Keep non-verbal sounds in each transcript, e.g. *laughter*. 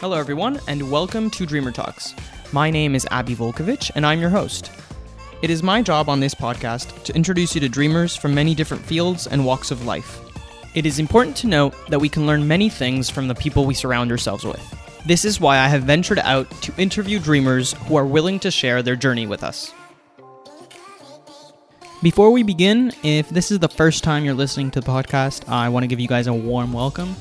Hello, everyone, and welcome to Dreamer Talks. My name is Abby Volkovich, and I'm your host. It is my job on this podcast to introduce you to dreamers from many different fields and walks of life. It is important to note that we can learn many things from the people we surround ourselves with. This is why I have ventured out to interview dreamers who are willing to share their journey with us. Before we begin, if this is the first time you're listening to the podcast, I want to give you guys a warm welcome.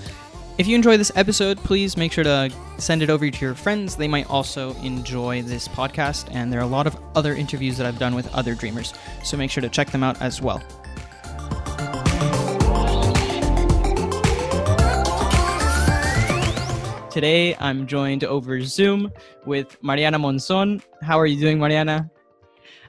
If you enjoy this episode, please make sure to send it over to your friends. They might also enjoy this podcast, and there are a lot of other interviews that I've done with other dreamers, so make sure to check them out as well. Today, I'm joined over Zoom with Mariana Monzon. How are you doing, Mariana?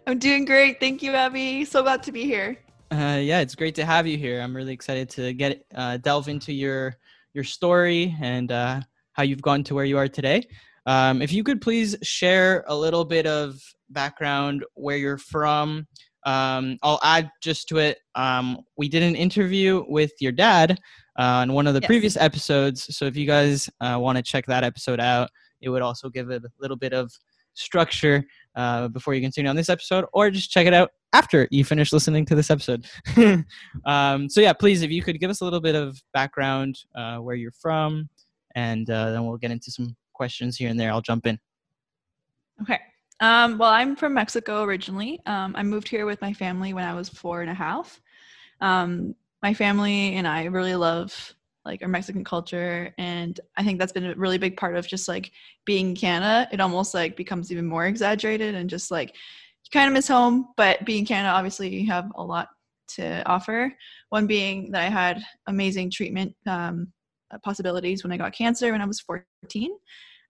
I'm doing great. Thank you, Abby. So glad to be here. Uh, yeah, it's great to have you here. I'm really excited to get uh, delve into your your story and uh, how you've gotten to where you are today. Um, if you could please share a little bit of background, where you're from. Um, I'll add just to it. Um, we did an interview with your dad uh, on one of the yes. previous episodes. So if you guys uh, want to check that episode out, it would also give a little bit of structure uh, before you continue on this episode, or just check it out after you finish listening to this episode. *laughs* um, so yeah, please, if you could give us a little bit of background, uh, where you're from, and uh, then we'll get into some questions here and there. I'll jump in. Okay. Um, well, I'm from Mexico originally. Um, I moved here with my family when I was four and a half. Um, my family and I really love like our Mexican culture and I think that's been a really big part of just like being in Canada. It almost like becomes even more exaggerated and just like you kind of miss home, but being in Canada obviously you have a lot to offer. One being that I had amazing treatment um, possibilities when I got cancer when I was 14.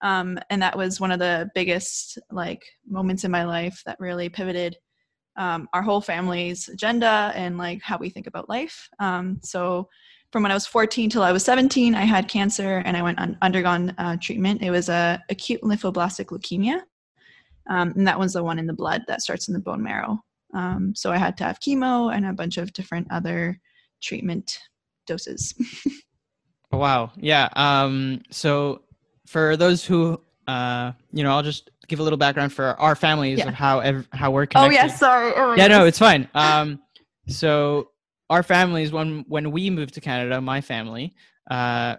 Um, and that was one of the biggest like moments in my life that really pivoted um, our whole family's agenda and like how we think about life. Um, so from when I was 14 till I was 17, I had cancer and I went on undergone uh, treatment. It was a acute lymphoblastic leukemia, um, and that was the one in the blood that starts in the bone marrow. Um, so I had to have chemo and a bunch of different other treatment doses. *laughs* wow. Yeah. Um, so for those who, uh, you know, I'll just give a little background for our families yeah. of how ev- how we're connected. Oh yeah, sorry. Oh, yeah, no, *laughs* it's fine. Um, so our families when when we moved to Canada, my family, uh,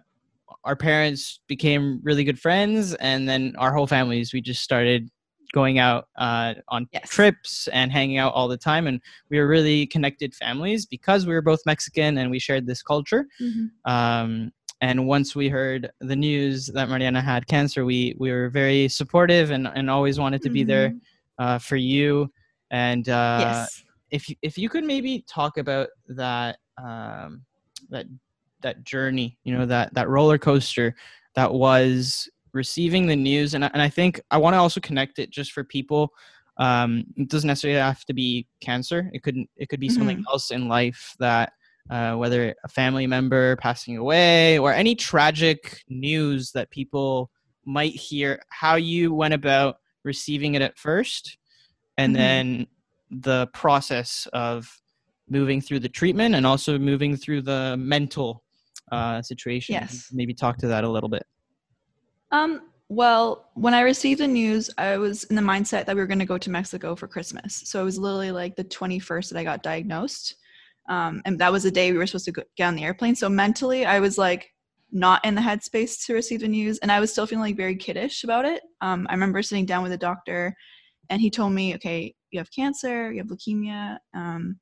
our parents became really good friends, and then our whole families we just started going out uh, on yes. trips and hanging out all the time and we were really connected families because we were both mexican and we shared this culture mm-hmm. um, and once we heard the news that Mariana had cancer, we we were very supportive and, and always wanted to be mm-hmm. there uh, for you. And uh, yes. If you, if you could maybe talk about that um, that that journey, you know that that roller coaster that was receiving the news, and and I think I want to also connect it just for people. Um, it doesn't necessarily have to be cancer. It could it could be mm-hmm. something else in life that uh, whether a family member passing away or any tragic news that people might hear, how you went about receiving it at first, and mm-hmm. then the process of moving through the treatment and also moving through the mental uh, situation. Yes. Maybe talk to that a little bit. Um, well, when I received the news, I was in the mindset that we were going to go to Mexico for Christmas. So it was literally like the 21st that I got diagnosed. Um, and that was the day we were supposed to get on the airplane. So mentally, I was like not in the headspace to receive the news, and I was still feeling like very kiddish about it. Um, I remember sitting down with a doctor, and he told me, "Okay, you have cancer, you have leukemia," um,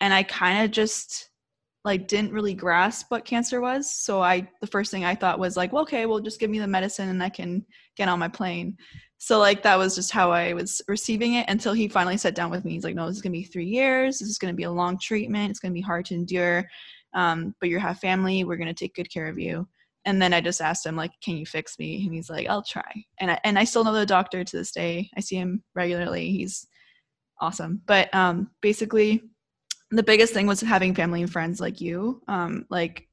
and I kind of just like didn't really grasp what cancer was. So I, the first thing I thought was like, well, okay, well, just give me the medicine, and I can get on my plane. So like that was just how i was receiving it until he finally sat down with me. He's like no this is to be three years. This is to be a long treatment. It's to be hard to endure um, but you have family. We're to take good care of you and then i just asked him like can you fix me? And he's like i'll try. And I, and I still know the doctor to this day. I see him regularly. He's awesome. But um, basically the biggest thing was having family and friends like you. Um, like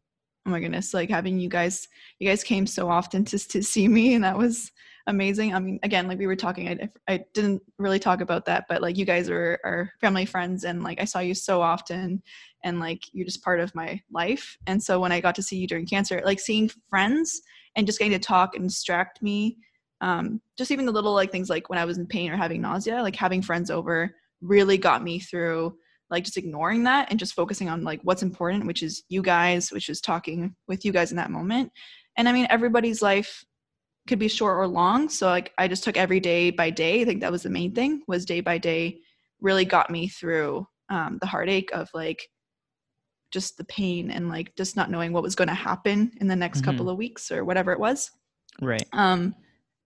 oh my goodness like having you guys you guys came so often to, to see me and that was amazing. I mean, again, like we were talking, I, I didn't really talk about that, but like you guys are, are family friends and like I saw you so often and like you're just part of my life. And so when i got to see you during cancer like seeing friends and just getting to talk and distract me um, just even the little like things like when i was in pain or having nausea like having friends over really got me through like just ignoring that and just focusing on like what's important which is you guys which is talking with you guys in that moment. And i mean everybody's life could be short or long so like i just took every day by day. I think that was the main thing was day by day really got me through um, the heartache of like just the pain and like just not knowing what was going to happen in the next mm-hmm. couple of weeks or whatever it was. Right. Um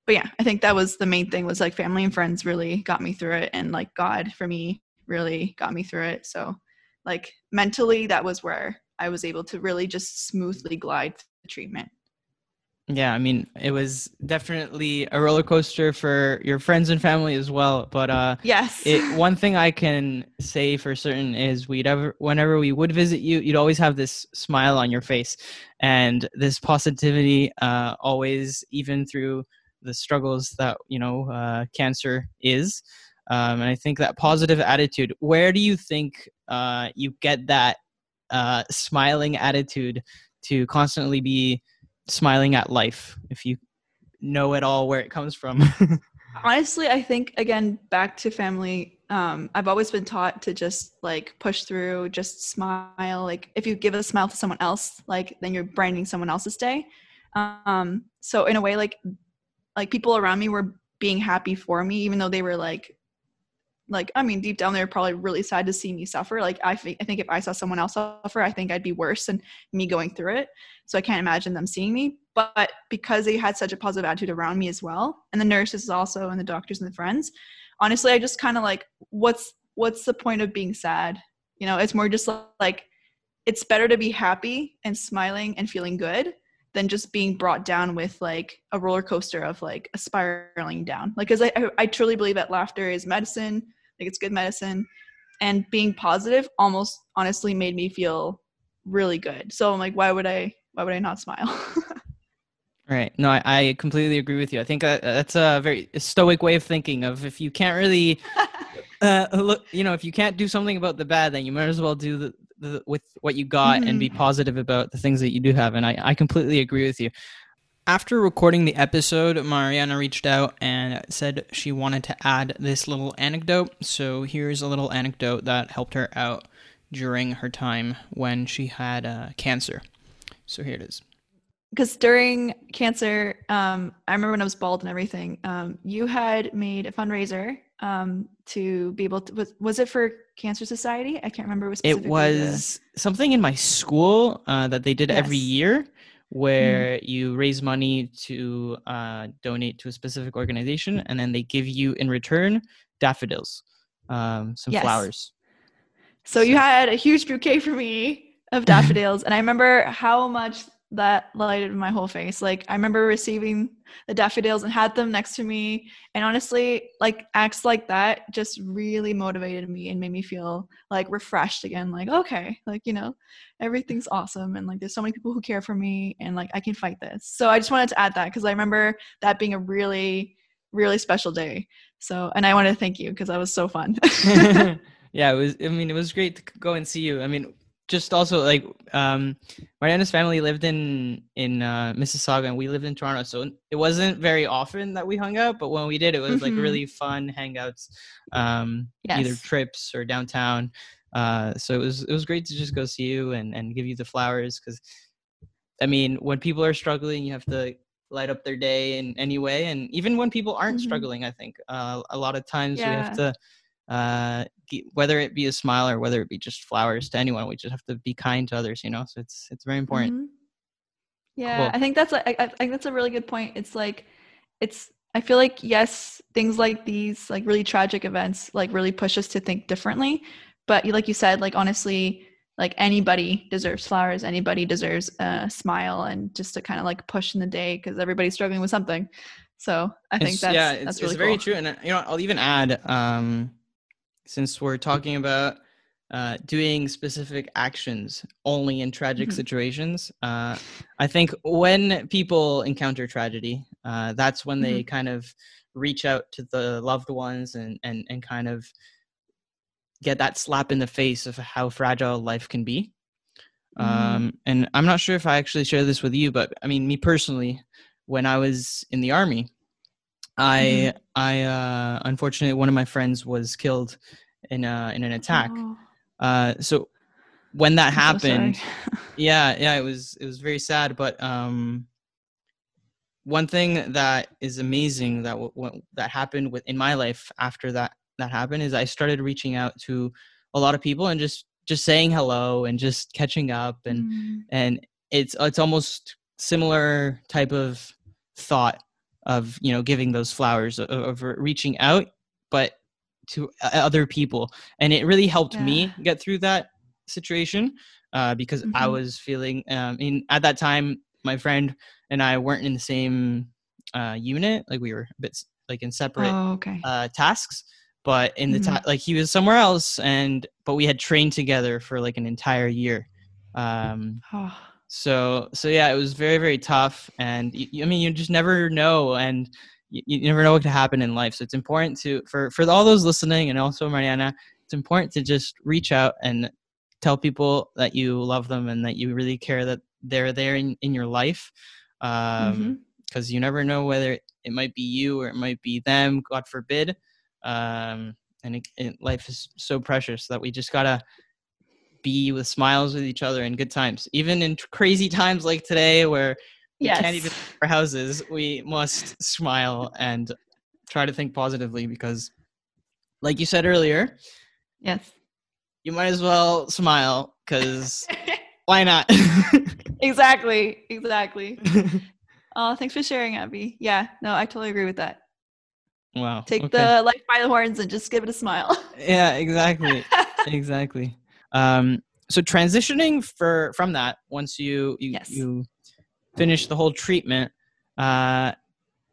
but yeah i think that was the main thing was like family and friends really got me through it and like god for me really got me through it. So like mentally that was where i was able to really just smoothly glide the treatment yeah, I mean, it was definitely a roller coaster for your friends and family as well. But uh, yes, it, one thing I can say for certain is we'd ever, whenever we would visit you, you'd always have this smile on your face and this positivity. Uh, always, even through the struggles that you know uh, cancer is, um, and I think that positive attitude. Where do you think uh, you get that uh, smiling attitude to constantly be smiling at life if you know at all where it comes from. *laughs* Honestly i think again back to family um, i've always been taught to just like push through just smile. Like if you give a smile to someone else like then you're brightening someone else's day. Um, so in a way like like people around me were being happy for me even though they were like like i mean deep down they're probably really sad to see me suffer. Like I, I think if i saw someone else suffer i think i'd be worse than me going through it. So i can't imagine them seeing me. But because they had such a positive attitude around me as well and the nurses also and the doctors and the friends honestly i just kind of like what's what's the point of being sad? You know it's more just like it's better to be happy and smiling and feeling good than just being brought down with like a roller coaster of like a spiraling down. Like, cause I, I, truly believe that laughter is medicine. Like it's good medicine and being positive almost honestly made me feel really good. So I'm like, why would I, why would I not smile? *laughs* Right. No, I, I, completely agree with you. I think that's a very stoic way of thinking of if you can't really, *laughs* uh, look, you know, if you can't do something about the bad, then you might as well do the, the, with what you got mm-hmm. and be mm-hmm. positive about the things that you do have. And I, I completely agree with you. After recording the episode, Mariana reached out and said she wanted to add this little anecdote. So here's a little anecdote that helped her out during her time when she had uh, cancer. So here it is. Because during cancer, um, I remember when I was bald and everything, um, you had made a fundraiser um, to be able to was, was it for cancer society i can't remember what it was the... something in my school uh, that they did yes. every year where mm. you raise money to uh, donate to a specific organization and then they give you in return daffodils um, some yes. flowers so, so you had a huge bouquet for me of *laughs* daffodils and i remember how much that lighted my whole face. Like I remember receiving the daffodils and had them next to me. And honestly, like acts like that just really motivated me and made me feel like refreshed again. Like, okay, like, you know, everything's awesome. And like there's so many people who care for me and like I can fight this. So I just wanted to add that because I remember that being a really, really special day. So, and I want to thank you because that was so fun. *laughs* *laughs* yeah, it was, I mean, it was great to go and see you. I mean, just also like um Mariana's family lived in in uh, Mississauga and we lived in Toronto, so it wasn't very often that we hung out. But when we did, it was mm-hmm. like really fun hangouts, um, yes. either trips or downtown. Uh, so it was it was great to just go see you and and give you the flowers because, I mean, when people are struggling, you have to light up their day in any way, and even when people aren't mm-hmm. struggling, I think uh, a lot of times yeah. we have to uh, whether it be a smile or whether it be just flowers to anyone, we just have to be kind to others, you know. So it's it's very important. Mm-hmm. Yeah, cool. I think that's like I, I think that's a really good point. It's like it's I feel like yes, things like these like really tragic events like really push us to think differently. But like you said, like honestly, like anybody deserves flowers. Anybody deserves a smile and just to kind of like push in the day because everybody's struggling with something. So I think that's yeah, it's, that's really it's very cool. true. And you know, I'll even add um since we're talking about uh, doing specific actions only in tragic mm-hmm. situations. Uh, I think when people encounter tragedy, uh, that's when they mm-hmm. kind of reach out to the loved ones and, and, and kind of get that slap in the face of how fragile life can be. Mhm. Um, and I'm not sure if I actually share this with you, but I mean, me personally, when I was in the army, I I uh, unfortunately one of my friends was killed in a, in an attack. Oh, Uh, so when that I'm happened, sorry. *laughs* yeah yeah it was it was very sad but um one thing that is amazing that w- that happened with in my life after that that happened is i started reaching out to a lot of people and just just saying hello and just catching up and Mm. and it's it's almost similar type of thought of you know giving those flowers of, of reaching out but to other people and it really helped me get through that situation uh, because i Mhm. was feeling um, in at that time my friend and i weren't in the same uh, unit like we were a bit like in separate Oh, okay. uh, tasks but in the Mhm. time like he was somewhere else and but we had trained together for like an entire year um oh, so so yeah it was very very tough and you, I mean you just never know and you, you never know what could happen in life so it's important to for for all those listening and also mariana it's important to just reach out and tell people that you love them and that you really care that they're there in, in your life um Mhm. because you never know whether it might be you or it might be them god forbid um and it, it, life is so precious that we just gotta be with smiles with each other in good times even in crazy times like today where we yes. can't even leave our houses we must smile and try to think positively because like you said earlier yes. you might as well smile because *laughs* why not *laughs* exactly. Exactly. Oh, thanks for sharing, Abby. Yeah, no, I totally agree with that. wow Take okay. the life by the horns and just give it a smile. yeah exactly *laughs* exactly um so transitioning for from that once you you, Yes. you finish the whole treatment uh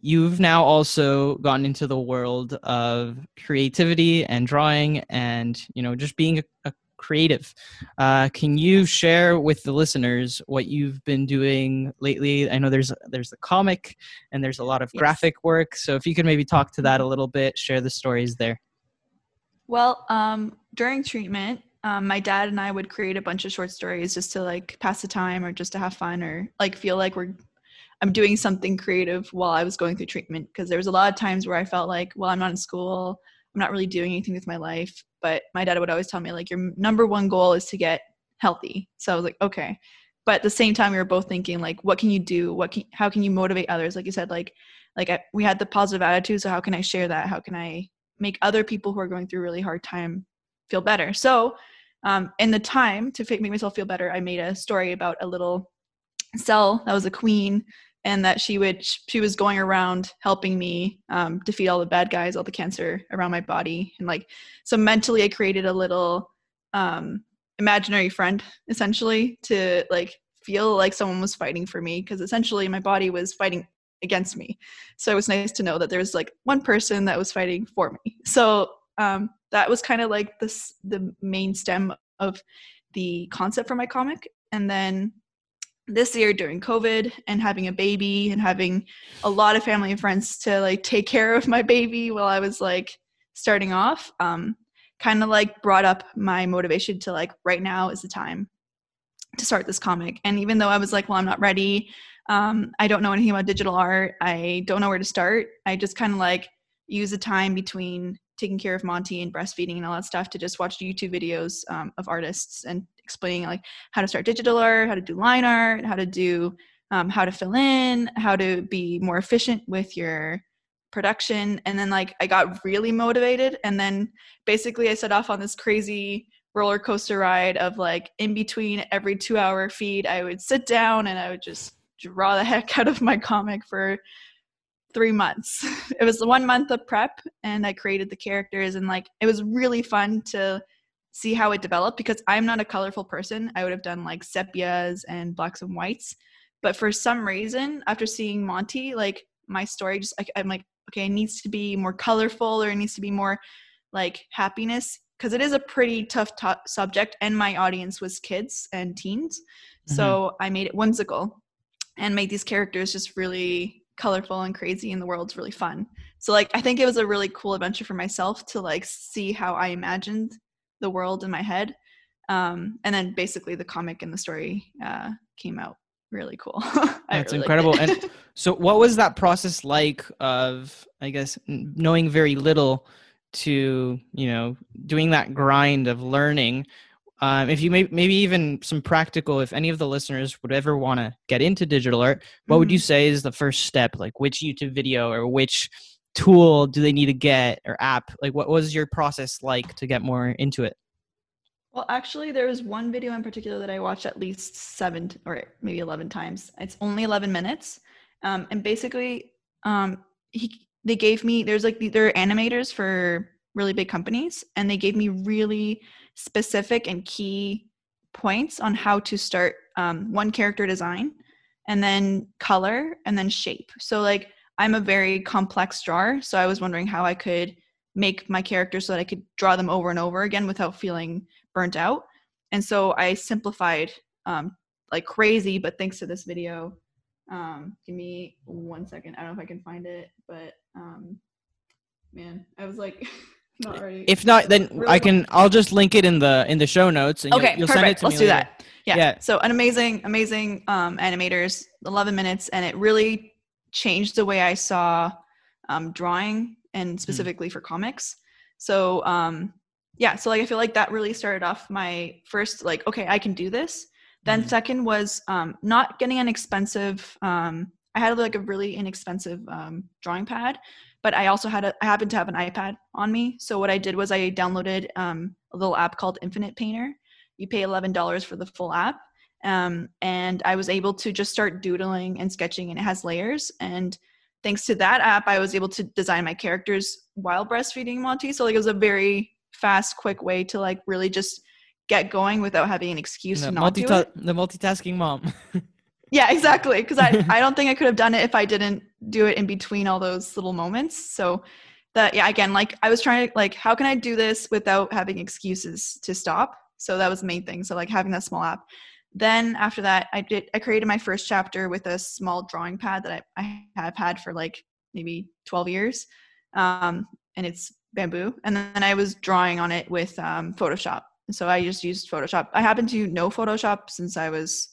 you've now also gotten into the world of creativity and drawing and you know just being a, a creative uh can you share with the listeners what you've been doing lately i know there's there's the comic and there's a lot of Yes. graphic work so if you could maybe talk to that a little bit share the stories there Well, um, during treatment, um, my dad and I would create a bunch of short stories just to like pass the time or just to have fun or like feel like we're I'm doing something creative while I was going through treatment because there was a lot of times where I felt like, well, I'm not in school, I'm not really doing anything with my life. But my dad would always tell me like your number one goal is to get healthy. So I was like, okay. But at the same time, we were both thinking like, what can you do? What can how can you motivate others? Like you said, like like I, we had the positive attitude. So how can I share that? How can I make other people who are going through really hard time feel better. So, um, in the time to make myself feel better, I made a story about a little cell that was a queen, and that she would she was going around helping me um, defeat all the bad guys, all the cancer around my body, and like so mentally, I created a little um, imaginary friend essentially to like feel like someone was fighting for me because essentially my body was fighting against me. So it was nice to know that there was like one person that was fighting for me. So um, that was kind of like the main stem of the concept for my comic and then this year during covid and having a baby and having a lot of family and friends to like take care of my baby while i was like starting off um, kind of like brought up my motivation to like right now is the time to start this comic and even though i was like well i'm not ready um, I don't know anything about digital art. I don't know where to start. I just kind of like use the time between taking care of Monty and breastfeeding and all that stuff to just watch YouTube videos um, of artists and explaining like how to start digital art, how to do line art, how to do um, how to fill in, how to be more efficient with your production. And then like I got really motivated, and then basically I set off on this crazy roller coaster ride of like in between every two hour feed, I would sit down and I would just draw the *laughs* heck out of my comic for three months. *laughs* It was the one month of prep, and I created the characters, and like it was really fun to see how it developed because I'm not a colorful person. I would have done like sepias and blacks and whites, but for some reason, after seeing Monty, like my story just like I'm like, okay, it needs to be more colorful or it needs to be more like happiness because it is a pretty tough to- subject, and my audience was kids and teens, so mm-hmm. I made it whimsical and made these characters just really colorful and crazy and the world's really fun so like i think it was a really cool adventure for myself to like see how i imagined the world in my head. Um, and then basically the comic and the story uh, came out really cool. *laughs* That's really incredible. and *laughs* so, what was that process like of, I guess, knowing very little to, you know, doing that grind of learning? Um, if you may, maybe even some practical, if any of the listeners would ever want to get into digital art, what mm-hmm. would you mm-hmm. say is the first step? Like, which YouTube video or which tool do they need to get or app? Like, what was your process like to get more into it? Well, actually, there was one video in particular that I watched at least seven or maybe 11 times. It's only 11 minutes. Um, and basically, um, he, they gave me, there's like, there are animators for really big companies, and they gave me really specific and key points on how to start um, one character design and then color and then shape. So, like, I'm a very complex drawer. So, I was wondering how I could make my characters so that I could draw them over and over again without feeling burnt out. And so I simplified um, like crazy, but thanks to this video, um, give me one second. I don't know if I can find it, but um, man, I was like *laughs* not. If not, then really I can. I'll just link it in the in the show notes. And okay, you'll, you'll perfect. Let's do that. Yeah. yeah. So an amazing, amazing um, animators, 11 minutes, and it really changed the way I saw um, drawing and hmm. specifically mm. for comics. So um, yeah, so like I feel like that really started off my first like okay, I can do this. Then mm. second was um, not getting an expensive. Um, I had like a really inexpensive um, drawing pad, but I also had a I happened to have an iPad on me. So what I did was I downloaded um, a little app called Infinite Painter. You pay eleven dollars for the full app, um, and I was able to just start doodling and sketching, and it has layers and thanks to that app, I was able to design my characters while breastfeeding Monty. So like it was a very fast, quick way to like really just get going without having an excuse to not do it. The multitasking mom. *laughs* yeah, exactly. Because I *laughs* I don't think I could have done it if I didn't do it in between all those little moments. So that yeah, again, like I was trying to like how can I do this without having excuses to stop? So that was the main thing. So like having that small app. Then after that, I did I created my first chapter with a small drawing pad that I, I have had for like maybe 12 years. Um, and it's bamboo. And then I was drawing on it with um, Photoshop. So I just used Photoshop. I happen to know Photoshop since I was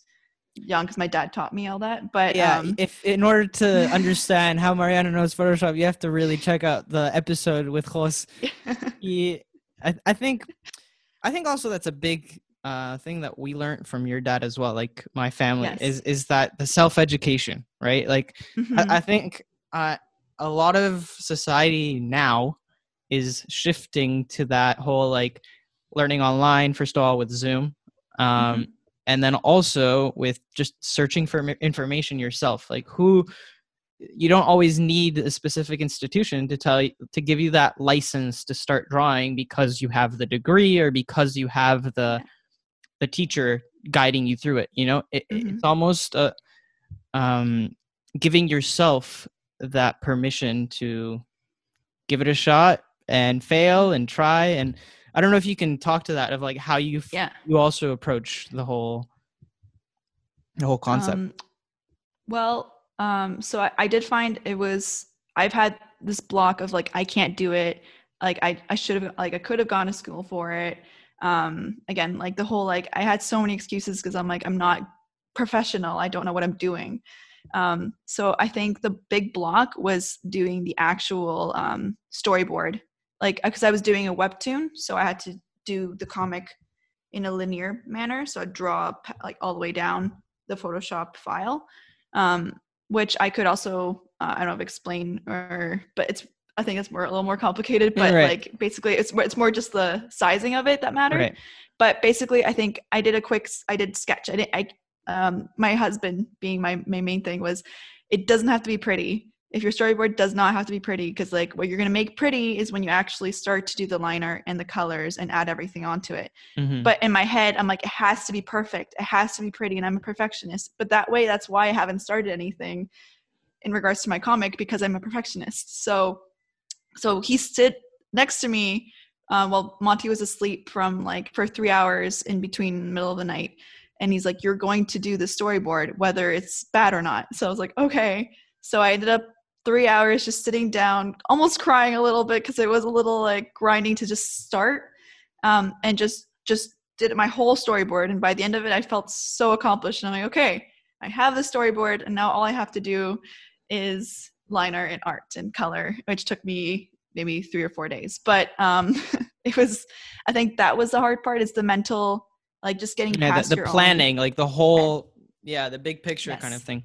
young because my dad taught me all that. But yeah, um, if in order to *laughs* understand how Mariana knows Photoshop, you have to really check out the episode with Jos. *laughs* he, I, I think, I think also that's a big uh, thing that we learned from your dad as well, like my family, yes. is is that the self education, right? Like, mm-hmm. I, I, think uh, a lot of society now is shifting to that whole like learning online first of all with Zoom, um, mm-hmm. And then also with just searching for information yourself. Like, who you don't always need a specific institution to tell you to give you that license to start drawing because you have the degree or because you have the the teacher guiding you through it you know it, mm-hmm. it's almost uh, um, giving yourself that permission to give it a shot and fail and try and i don't know if you can talk to that of like how you f- yeah. you also approach the whole the whole concept. Um, well um so I, I did find it was i've had this block of like i can't do it. Like i i should have like i could have gone to school for it. Um again like the whole like i had so many excuses because i'm like i'm not professional. I don't know what i'm doing. Um so i think the big block was doing the actual um storyboard like because i was doing a webtoon so i had to do the comic in a linear manner so i draw like all the way down the photoshop file um which i could also uh, i don't know if explain or but it's I think it's more a little more complicated, but right. like basically it's it's more just the sizing of it that mattered. Right. But basically, I think I did a quick I did sketch. I did I um my husband being my my main thing was it doesn't have to be pretty. If your storyboard does not have to be pretty, because like what you're gonna make pretty is when you actually start to do the line art and the colors and add everything onto it. Mm-hmm. But in my head, I'm like, it has to be perfect. It has to be pretty, and I'm a perfectionist. But that way, that's why I haven't started anything in regards to my comic because I'm a perfectionist. So so he stood next to me uh, while Monty was asleep from like for three hours in between middle of the night. And he's like, You're going to do the storyboard, whether it's bad or not. So I was like, Okay. So I ended up three hours just sitting down, almost crying a little bit because it was a little like grinding to just start. um, and just just did my whole storyboard. And by the end of it, I felt so accomplished. And I'm like, okay, I have the storyboard, and now all I have to do is liner and art and color, which took me maybe three or four days. But um, *laughs* it was, I think that was the hard part. Is the mental, like just getting yeah, past the, the your planning, like the whole, yeah, the big picture kind of thing.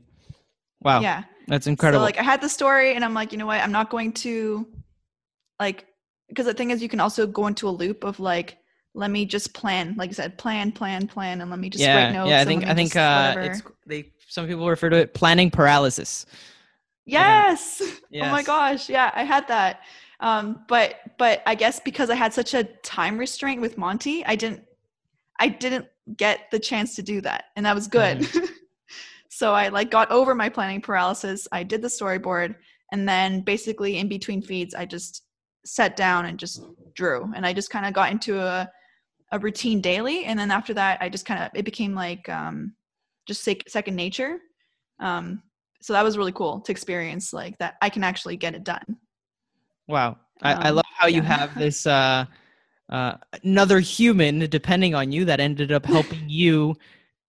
Wow, yeah. that's incredible. So like I had the story, and I'm like, you know what? I'm not going to, like, because the thing is, you can also go into a loop of like, let me just plan, like you said, plan, plan, plan, and let me just write yeah, notes. yeah. I think I think uh, whatever. it's they. Some people refer to it planning paralysis. Yes. *laughs* Oh my gosh. Yeah, I had that. Um, but but I guess because I had such a time restraint with Monty, I didn't I didn't get the chance to do that. And that was good. Mm-hmm. *laughs* so I like got over my planning paralysis. I did the storyboard and then basically in between feeds I just sat down and just drew. And I just kind of got into a a routine daily and then after that I just kind of it became like um just sec- second nature. Um so that was really cool to experience like that i can actually get it done Wow, I, I Um, love how you have *laughs* this uh, uh, another human depending on you that ended up helping you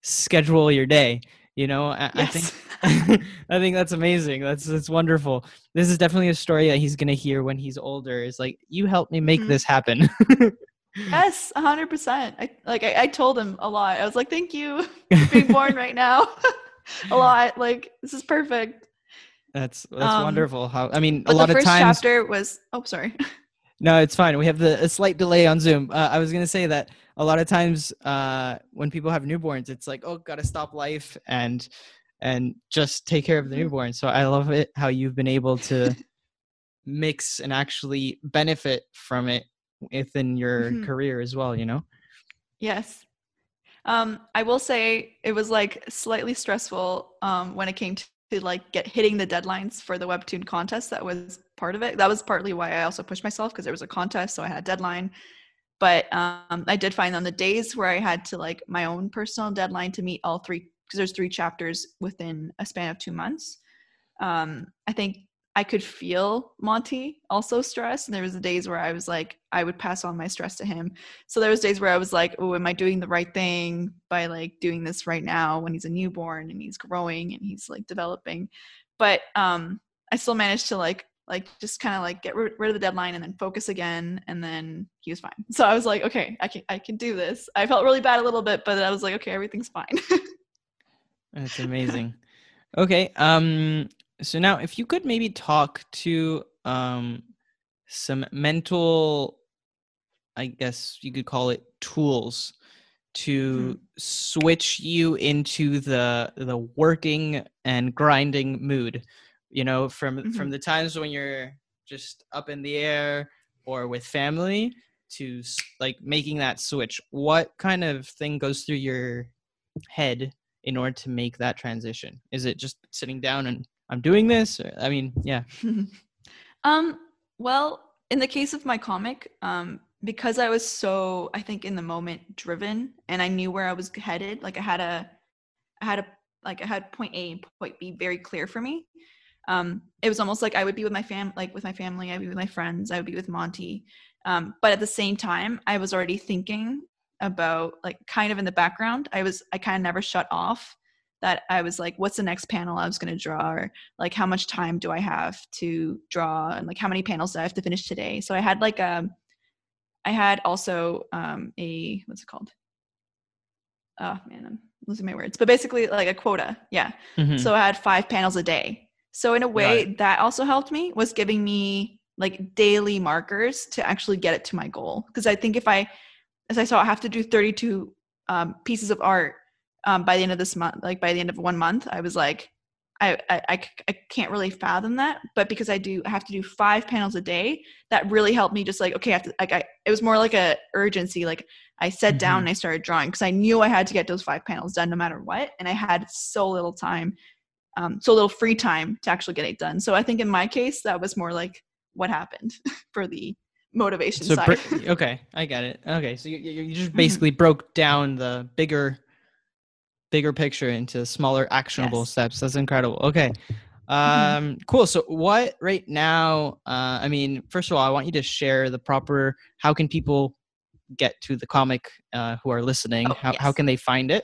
schedule your day. You know, I, I think *laughs* I think that's amazing. That's that's wonderful. This is definitely a story that he's gonna hear when he's older. Is like you helped me make Mhm. this happen. yes 100% i like I, I told him a lot i was like thank you *laughs* for being born right now *laughs* a lot like this is perfect That's that's Um, wonderful. How I mean, a lot the of first times. chapter was oh sorry No, it's fine. We have the a slight delay on Zoom. Uh, I was gonna say that a lot of times uh, when people have newborns, it's like, oh, gotta stop life and and just take care of the Mhm. newborn. So I love it how you've been able to mix and actually benefit from it within your Mhm. career as well. You know. Yes. Um, I will say it was like slightly stressful um, when it came to, to like get hitting the deadlines for the webtoon contest. That was part of it. That was partly why I also pushed myself because there was a contest, so I had a deadline. But um, I did find on the days where I had to like my own personal deadline to meet all three because there's three chapters within a span of two months. Um, I think I could feel Monty also stressed, and there was the days where I was like, I would pass on my stress to him so there was days where i was like oh am i doing the right thing by like doing this right now when he's a newborn and he's growing and he's like developing but um i still managed to like like just kind of like get rid, rid of the deadline and then focus again and then he was fine so i was like okay i can i can do this i felt really bad a little bit but i was like okay everything's fine *laughs* That's amazing. okay. Um. So now, if you could maybe talk to um some mental, I guess you could call it tools to switch you into the the working and grinding mood. You know, from from the times when you're just up in the air or with family to like making that switch. What kind of thing goes through your head in order to make that transition? Is it just sitting down and I'm doing this? Or, I mean, yeah. *laughs* um well in the case of my comic um because i was so i think in the moment driven and i knew where i was headed like i had a i had a like i had point a and point b very clear for me um it was almost like i would be with my fam like with my family i'd be with my friends i would be with monty. Um but at the same time i was already thinking about like kind of in the background i was i kind of never shut off that i was like what's the next panel i was going to draw? or like how much time do i have to draw? and like how many panels do i have to finish today? So i had like a i had also um a what's it called? Oh man i'm losing my words. But basically like a quota yeah. Mhm. so i had five panels a day so in a way that also helped me was giving me like daily markers to actually get it to my goal. Because i think if i as i saw i have to do 32 um, pieces of art um, by the end of this month like by the end of one month i was like I I I can't really fathom that. But because i do I have to do five panels a day that really helped me just like okay I have to like I, it was more like a urgency like i sat down Mhm. and i started drawing because i knew i had to get those five panels done no matter what and i had so little time um, so a little free time to actually get it done so i think in my case that was more like what happened *laughs* for the motivation so side br- okay, I get it. Okay, so you, you just Mhm. basically broke down the bigger bigger picture into smaller actionable Yes. steps. That's incredible. Okay. Um cool. So what right now uh I mean, first of all, I want you to share the proper how can people get to the comic uh, who are listening, Oh, how, how can they find it?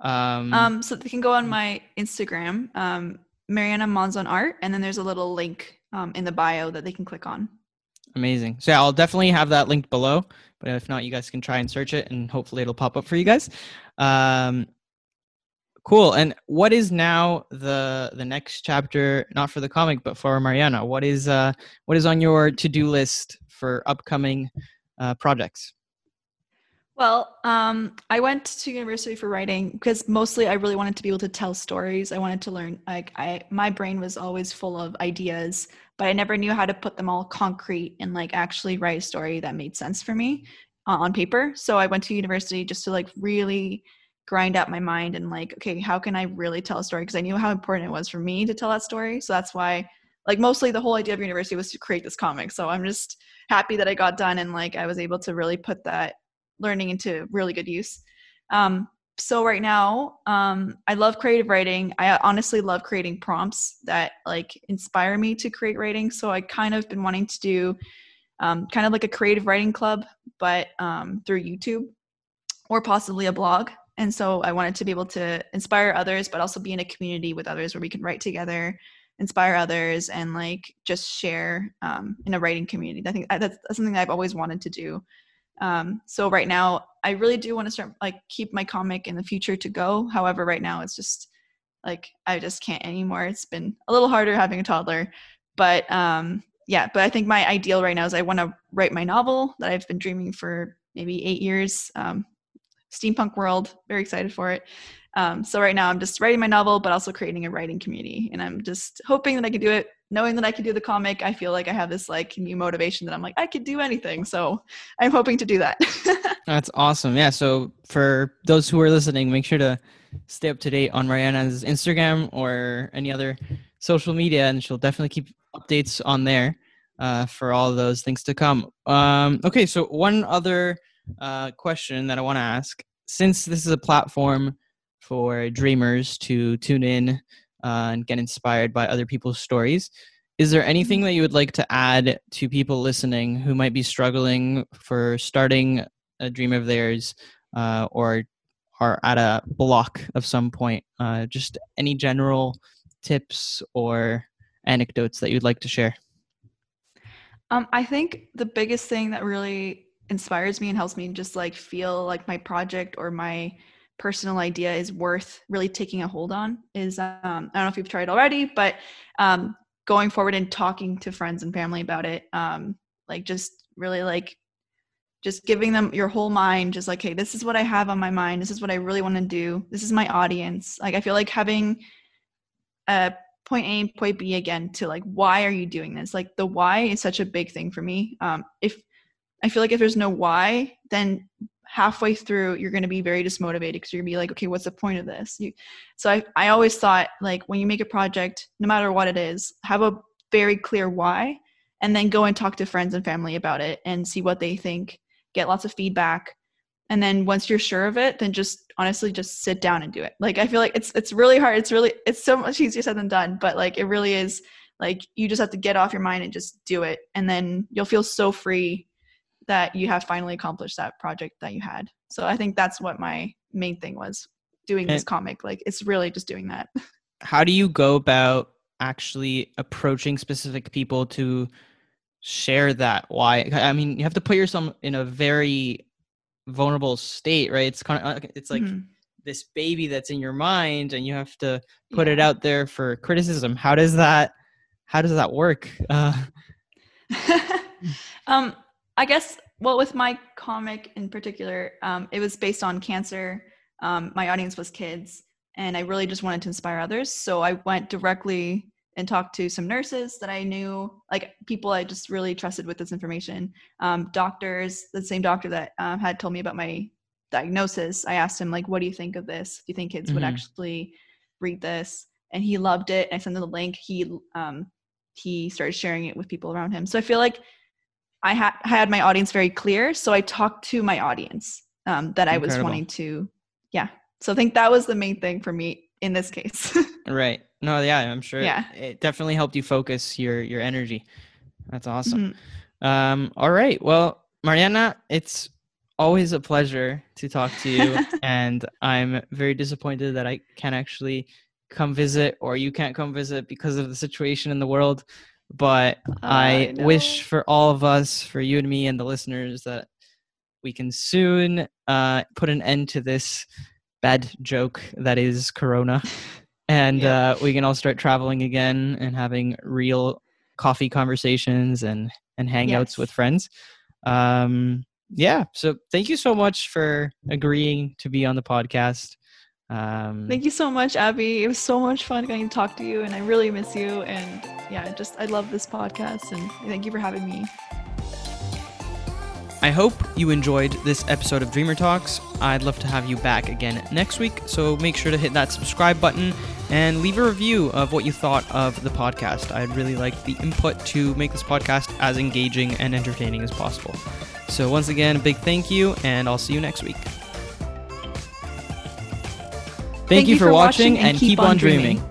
Um, Um, so they can go on my Instagram, um, Mariana Monzon Art, and then there's a little link um, in the bio that they can click on. Amazing. So yeah, I'll definitely have that linked below. But if not, you guys can try and search it, and hopefully it'll pop up for you guys. Um, cool. And what is now the the next chapter? Not for the comic, but for Mariana. What is uh what is on your to do list for upcoming uh, projects? Well, um, I went to university for writing because mostly I really wanted to be able to tell stories. I wanted to learn. Like I, my brain was always full of ideas, but I never knew how to put them all concrete and like actually write a story that made sense for me uh, on paper. So I went to university just to like really grind out my mind and like, okay, how can I really tell a story? Because I knew how important it was for me to tell that story. So that's why, like, mostly the whole idea of university was to create this comic. So I'm just happy that I got done and like I was able to really put that learning into really good use. Um, so right now, um, I love creative writing. I honestly love creating prompts that like inspire me to create writing. So I kind of been wanting to do um, kind of like a creative writing club, but um, through YouTube or possibly a blog. And so I wanted to be able to inspire others, but also be in a community with others where we can write together, inspire others, and like just share um, in a writing community. I think that's, that's something that I've always wanted to do. Um, so right now, I really do want to start like keep my comic in the future to go. However, right now it's just like I just can't anymore. It's been a little harder having a toddler, but um, yeah. But I think my ideal right now is I want to write my novel that I've been dreaming for maybe eight years. Um, steampunk world, very excited for it. Um, so right now I'm just writing my novel, but also creating a writing community, and I'm just hoping that I can do it. Knowing that I can do the comic, I feel like I have this like new motivation that I'm like I could do anything. So I'm hoping to do that. *laughs* That's awesome. Yeah. So for those who are listening, make sure to stay up to date on Mariana's Instagram or any other social media, and she'll definitely keep updates on there uh, for all those things to come. Um, okay. So one other uh, question that I want to ask, since this is a platform for dreamers to tune in uh, and get inspired by other people's stories. Is there anything that you would like to add to people listening who might be struggling for starting a dream of theirs uh, or are at a block of some point? Uh, just any general tips or anecdotes that you'd like to share? Um, I think the biggest thing that really inspires me and helps me just like feel like my project or my personal idea is worth really taking a hold on is um, I don't know if you've tried already, but um, going forward and talking to friends and family about it. Um, like just really like just giving them your whole mind, just like, hey, this is what I have on my mind. This is what I really want to do. This is my audience. Like I feel like having a point A and point B again to like why are you doing this? Like the why is such a big thing for me. Um, if I feel like if there's no why, then halfway through you're going to be very dismotivated because you're going to be like okay what's the point of this? You, so I, I always thought like when you make a project no matter what it is have a very clear why and then go and talk to friends and family about it and see what they think get lots of feedback and then once you're sure of it then just honestly just sit down and do it. Like i feel like it's it's really hard it's really it's so much easier said than done but like it really is like you just have to get off your mind and just do it and then you'll feel so free that you have finally accomplished that project that you had. So I think that's what my main thing was doing this comic. Like it's really just doing that. *laughs* How do you go about actually approaching specific people to share that why i mean you have to put yourself in a very vulnerable state right it's kind of it's like Mhm. this baby that's in your mind and you have to put it out there for criticism how does that how does that work uh *laughs* um, I guess well with my comic in particular, um, it was based on cancer. Um, my audience was kids, and I really just wanted to inspire others. So I went directly and talked to some nurses that I knew, like people I just really trusted with this information. Um, doctors, the same doctor that um, had told me about my diagnosis. I asked him like, "What do you think of this? Do you think kids would Mhm. actually read this?" And he loved it. I sent him the link. He um, he started sharing it with people around him. So I feel like I had had my audience very clear. So I talked to my audience um, that I was wanting to, yeah. So I think that was the main thing for me in this case. *laughs* right no yeah i'm sure Yeah. it definitely helped you focus your your energy that's awesome Mhm. Um, all right. Well, Mariana, it's always a pleasure to talk to you. *laughs* and I'm very disappointed that I can't actually come visit or you can't come visit because of the situation in the world. But I, I wish for all of us, for you and me and the listeners, that we can soon uh, put an end to this bad joke that is Corona. *laughs* And Yeah. uh, we can all start traveling again and having real coffee conversations and, and hangouts Yes. with friends. Um, yeah. So thank you so much for agreeing to be on the podcast. Um, Thank you so much, Abby. It was so much fun getting to talk to you, and I really miss you. And yeah, just I love this podcast, and thank you for having me. I hope you enjoyed this episode of Dreamer Talks. I'd love to have you back again next week, so make sure to hit that subscribe button and leave a review of what you thought of the podcast. I'd really like the input to make this podcast as engaging and entertaining as possible. So, once again, a big thank you, and I'll see you next week. Thank, you, for, watching, and keep, on dreaming.